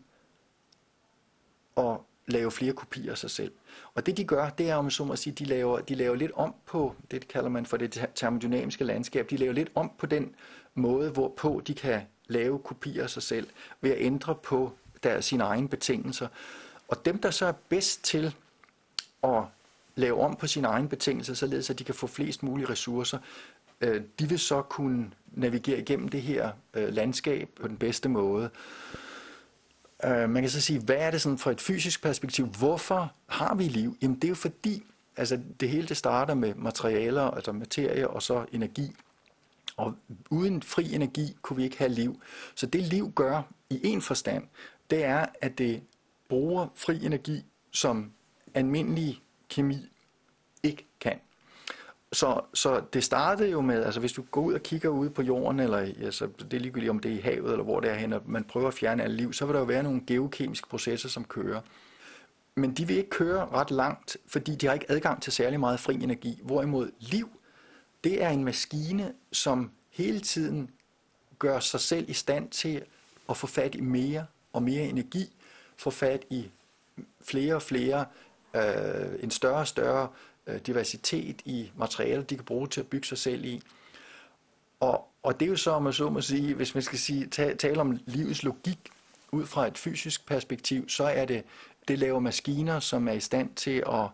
at lave flere kopier af sig selv. Og det de gør, det er, om så må sige, de laver, de laver lidt om på, det kalder man for det termodynamiske landskab, de laver lidt om på den måde, hvorpå de kan lave kopier af sig selv, ved at ændre på deres, sine egne betingelser. Og dem, der så er bedst til at lave om på sine egne betingelser, således at de kan få flest mulige ressourcer, øh, de vil så kunne navigere igennem det her øh, landskab på den bedste måde. Øh, man kan så sige, hvad er det sådan fra et fysisk perspektiv? Hvorfor har vi liv? Jamen det er jo fordi, altså det hele det starter med materialer, altså materie og så energi. Og uden fri energi kunne vi ikke have liv. Så det liv gør i en forstand, det er, at det bruger fri energi, som almindelig kemi. Så, så det startede jo med, altså hvis du går ud og kigger ud på jorden, eller altså, det er ligegyldigt om det er i havet, eller hvor det er hen, og man prøver at fjerne alt liv, så vil der jo være nogle geokemiske processer, som kører. Men de vil ikke køre ret langt, fordi de har ikke adgang til særlig meget fri energi. Hvorimod liv, det er en maskine, som hele tiden gør sig selv i stand til at få fat i mere og mere energi, få fat i flere og flere, øh, en større og større øh, Øh, diversitet i materialer, de kan bruge til at bygge sig selv i. Og, og det er jo så, om man så må sige, hvis man skal sige, tale, tale om livets logik ud fra et fysisk perspektiv, så er det, det laver maskiner, som er i stand til at,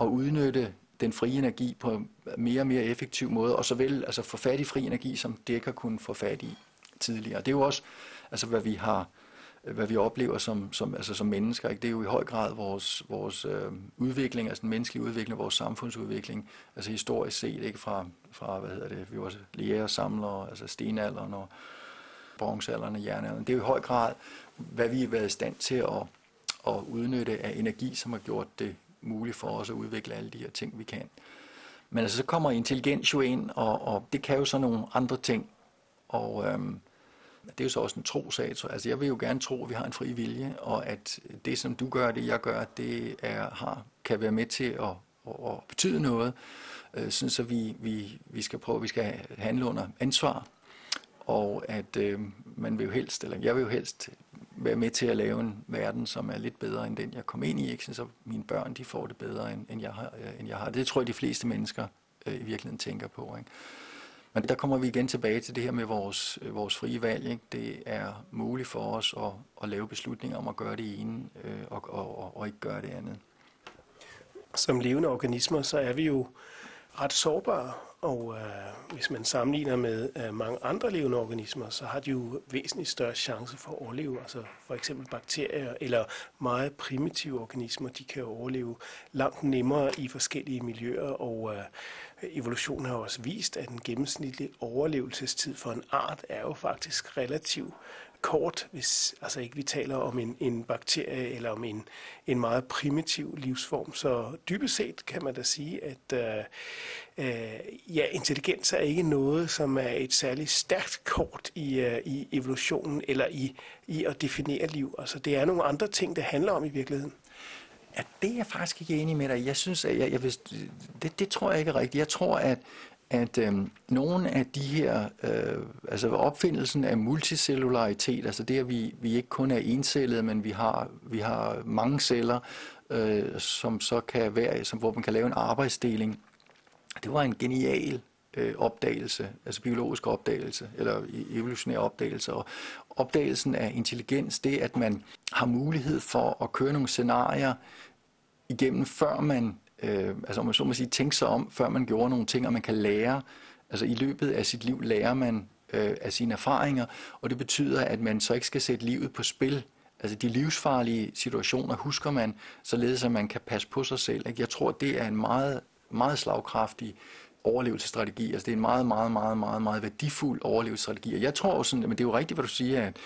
at udnytte den frie energi på en mere og mere effektiv måde, og så vel altså få fat i fri energi, som det ikke har kunnet få fat i tidligere. Det er jo også, altså, hvad vi har Øh, hvad vi oplever som, som, altså som mennesker. Ikke? Det er jo i høj grad vores, vores øh, udvikling, altså den menneskelige udvikling, vores samfundsudvikling, altså historisk set, ikke fra, fra hvad hedder det, vi var læger og samlere, altså stenalderen og bronzealderen og jernalderen. Det er jo i høj grad, hvad vi har været i stand til at, at udnytte af energi, som har gjort det muligt for os at udvikle alle de her ting, vi kan. Men altså, så kommer intelligens jo ind, og, og det kan jo så nogle andre ting. Og øhm, det er jo så også en trosag. Så, altså, jeg vil jo gerne tro, at vi har en fri vilje, og at det, som du gør, det jeg gør, det er, har, kan være med til at, at, at betyde noget. Øh, sådan så vi, vi, vi skal prøve, vi skal handle under ansvar, og at øh, man vil jo helst, eller jeg vil jo helst være med til at lave en verden, som er lidt bedre end den, jeg kom ind i, ikke? så mine børn de får det bedre, end, end, jeg, har, øh, end jeg har. Det tror jeg, de fleste mennesker øh, i virkeligheden tænker på. Ikke? Men der kommer vi igen tilbage til det her med vores, øh, vores frie valg. Ikke? Det er muligt for os at, at lave beslutninger om at gøre det ene øh, og, og, og, og ikke gøre det andet. Som levende organismer, så er vi jo ret sårbare, og øh, hvis man sammenligner med øh, mange andre levende organismer, så har de jo væsentligt større chance for at overleve. Altså for eksempel bakterier eller meget primitive organismer, de kan overleve langt nemmere i forskellige miljøer, og øh, evolutionen har også vist, at den gennemsnitlige overlevelsestid for en art er jo faktisk relativt kort, hvis altså ikke vi taler om en, en bakterie eller om en, en meget primitiv livsform. Så dybest set kan man da sige, at øh, øh, ja, intelligens er ikke noget, som er et særligt stærkt kort i, øh, i evolutionen eller i, i at definere liv. Altså det er nogle andre ting, det handler om i virkeligheden. Ja, det er jeg faktisk ikke enig med dig. Jeg synes, at jeg, jeg vil, det, det tror jeg ikke er rigtigt. Jeg tror, at at øh, nogle af de her, øh, altså opfindelsen af multicellularitet, altså det at vi, vi ikke kun er encellede, men vi har, vi har mange celler, øh, som så kan være, som, hvor man kan lave en arbejdsdeling, det var en genial øh, opdagelse, altså biologisk opdagelse, eller e, evolutionær opdagelse. Og opdagelsen af intelligens, det at man har mulighed for at køre nogle scenarier igennem, før man øh, altså om man så må sige, tænke sig om, før man gjorde nogle ting, og man kan lære, altså i løbet af sit liv lærer man øh, af sine erfaringer, og det betyder, at man så ikke skal sætte livet på spil. Altså de livsfarlige situationer husker man, således at man kan passe på sig selv. Ikke? Jeg tror, det er en meget, meget slagkraftig overlevelsesstrategi. Altså det er en meget, meget, meget, meget, meget værdifuld overlevelsesstrategi. Og jeg tror jo sådan, men det er jo rigtigt, hvad du siger, at,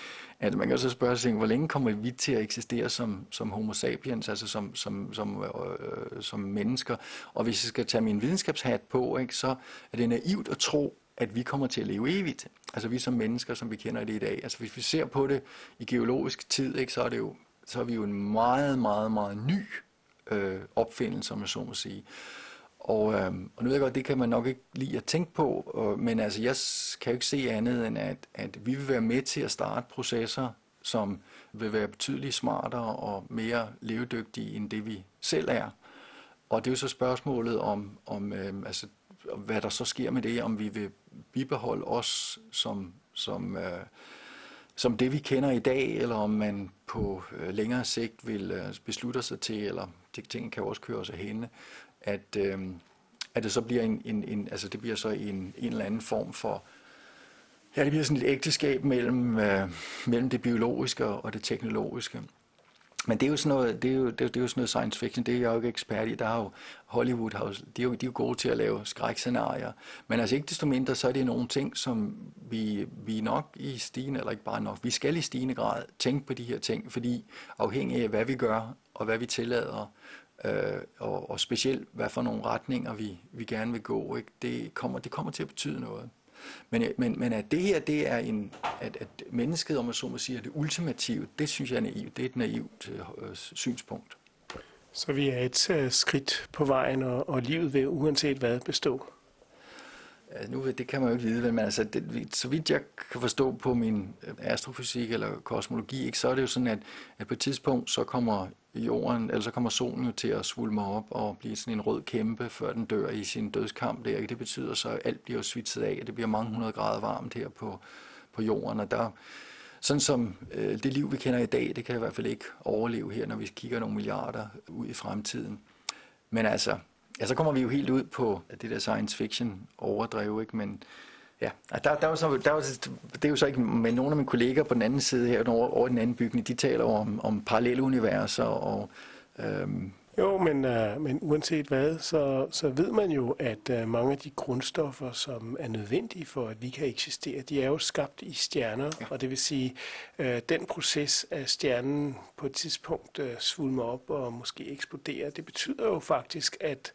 at man kan så spørge sig, hvor længe kommer vi til at eksistere som, som homo sapiens, altså som, som, som, øh, som mennesker. Og hvis jeg skal tage min videnskabshat på, ikke, så er det naivt at tro, at vi kommer til at leve evigt. Altså vi som mennesker, som vi kender det i dag. Altså hvis vi ser på det i geologisk tid, ikke, så er det jo så er vi jo en meget, meget, meget ny øh, opfindelse, om jeg så må sige. Og, øh, og nu ved jeg godt, det kan man nok ikke lide at tænke på, og, men altså, jeg kan jo ikke se andet end, at, at vi vil være med til at starte processer, som vil være betydeligt smartere og mere levedygtige end det, vi selv er. Og det er jo så spørgsmålet om, om øh, altså, hvad der så sker med det, om vi vil bibeholde os som, som, øh, som det, vi kender i dag, eller om man på øh, længere sigt vil øh, beslutte sig til, eller det ting kan jo også køre sig hende, at, øh, at det så bliver en, en, en, altså det bliver så en, en eller anden form for, ja, det bliver sådan et ægteskab mellem, øh, mellem det biologiske og det teknologiske. Men det er jo sådan noget, det er jo, det er, det er jo sådan noget science fiction, det er jeg jo ikke ekspert i. Der er jo Hollywood, har jo, de, er jo, de er jo gode til at lave skrækscenarier. Men altså ikke desto mindre, så er det nogle ting, som vi, vi nok i stigende, eller ikke bare nok, vi skal i stigende grad tænke på de her ting, fordi afhængig af, hvad vi gør, og hvad vi tillader, øh, og, og specielt hvad for nogle retninger vi, vi gerne vil gå, ikke? Det, kommer, det kommer til at betyde noget. Men, øh, men, men at det her, det er en, at, at mennesket, om man så må sige, er det ultimative, det synes jeg er naivt. Det er et naivt øh, øh synspunkt. Så vi er et øh, skridt på vejen, og, og livet vil uanset hvad bestå? Nu, det kan man jo ikke vide, men altså, det, så vidt jeg kan forstå på min øh, astrofysik eller kosmologi, ikke, så er det jo sådan, at, at på et tidspunkt, så kommer jorden, eller så kommer solen jo til at svulme op og blive sådan en rød kæmpe, før den dør i sin dødskamp der. Ikke? Det betyder så, at alt bliver svitset af, og det bliver mange hundrede grader varmt her på, på jorden, og der, sådan som øh, det liv, vi kender i dag, det kan i hvert fald ikke overleve her, når vi kigger nogle milliarder ud i fremtiden. Men altså, ja, så kommer vi jo helt ud på det der science fiction overdrev, ikke? Men ja, der, der, var så, der var, det er jo så ikke, men nogle af mine kolleger på den anden side her, over, over den anden bygning, de taler om, om parallelle universer og øhm, jo, men, uh, men uanset hvad, så, så ved man jo, at uh, mange af de grundstoffer, som er nødvendige for, at vi kan eksistere, de er jo skabt i stjerner, ja. og det vil sige, uh, den proces af stjernen på et tidspunkt uh, svulmer op og måske eksploderer, det betyder jo faktisk, at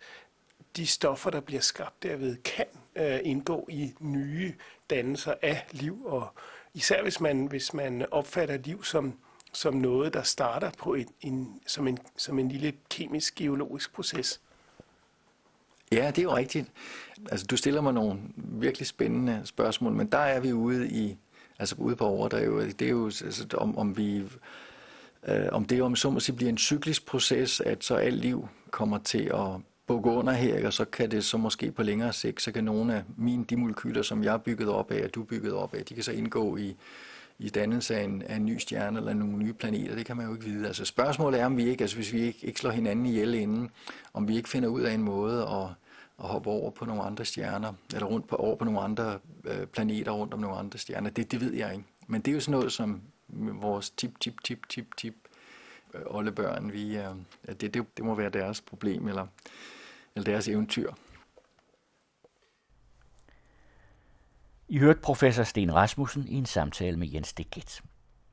de stoffer, der bliver skabt derved, kan uh, indgå i nye dannelser af liv, og især hvis man, hvis man opfatter liv som som noget, der starter på en, en, som, en, som en lille kemisk-geologisk proces. Ja, det er jo rigtigt. Altså, du stiller mig nogle virkelig spændende spørgsmål, men der er vi ude i, altså ude på overdrevet. Det er jo, altså, om, om vi, øh, om det om så må sige, bliver en cyklisk proces, at så alt liv kommer til at bukke under her, og så kan det så måske på længere sigt, så kan nogle af mine de molekyler, som jeg er bygget op af, og du er bygget op af, de kan så indgå i i dannelse af en, af en ny stjerne eller nogle nye planeter, det kan man jo ikke vide. Altså spørgsmålet er, om vi ikke, altså hvis vi ikke, ikke slår hinanden ihjel inden, om vi ikke finder ud af en måde at, at hoppe over på nogle andre stjerner, eller rundt på, over på nogle andre øh, planeter rundt om nogle andre stjerner. Det, det ved jeg ikke. Men det er jo sådan noget, som vores tip, tip, tip, tip, tip øh, oldebørn, vi, øh, det, det, det må være deres problem, eller, eller deres eventyr. I hørte professor Sten Rasmussen i en samtale med Jens Deget.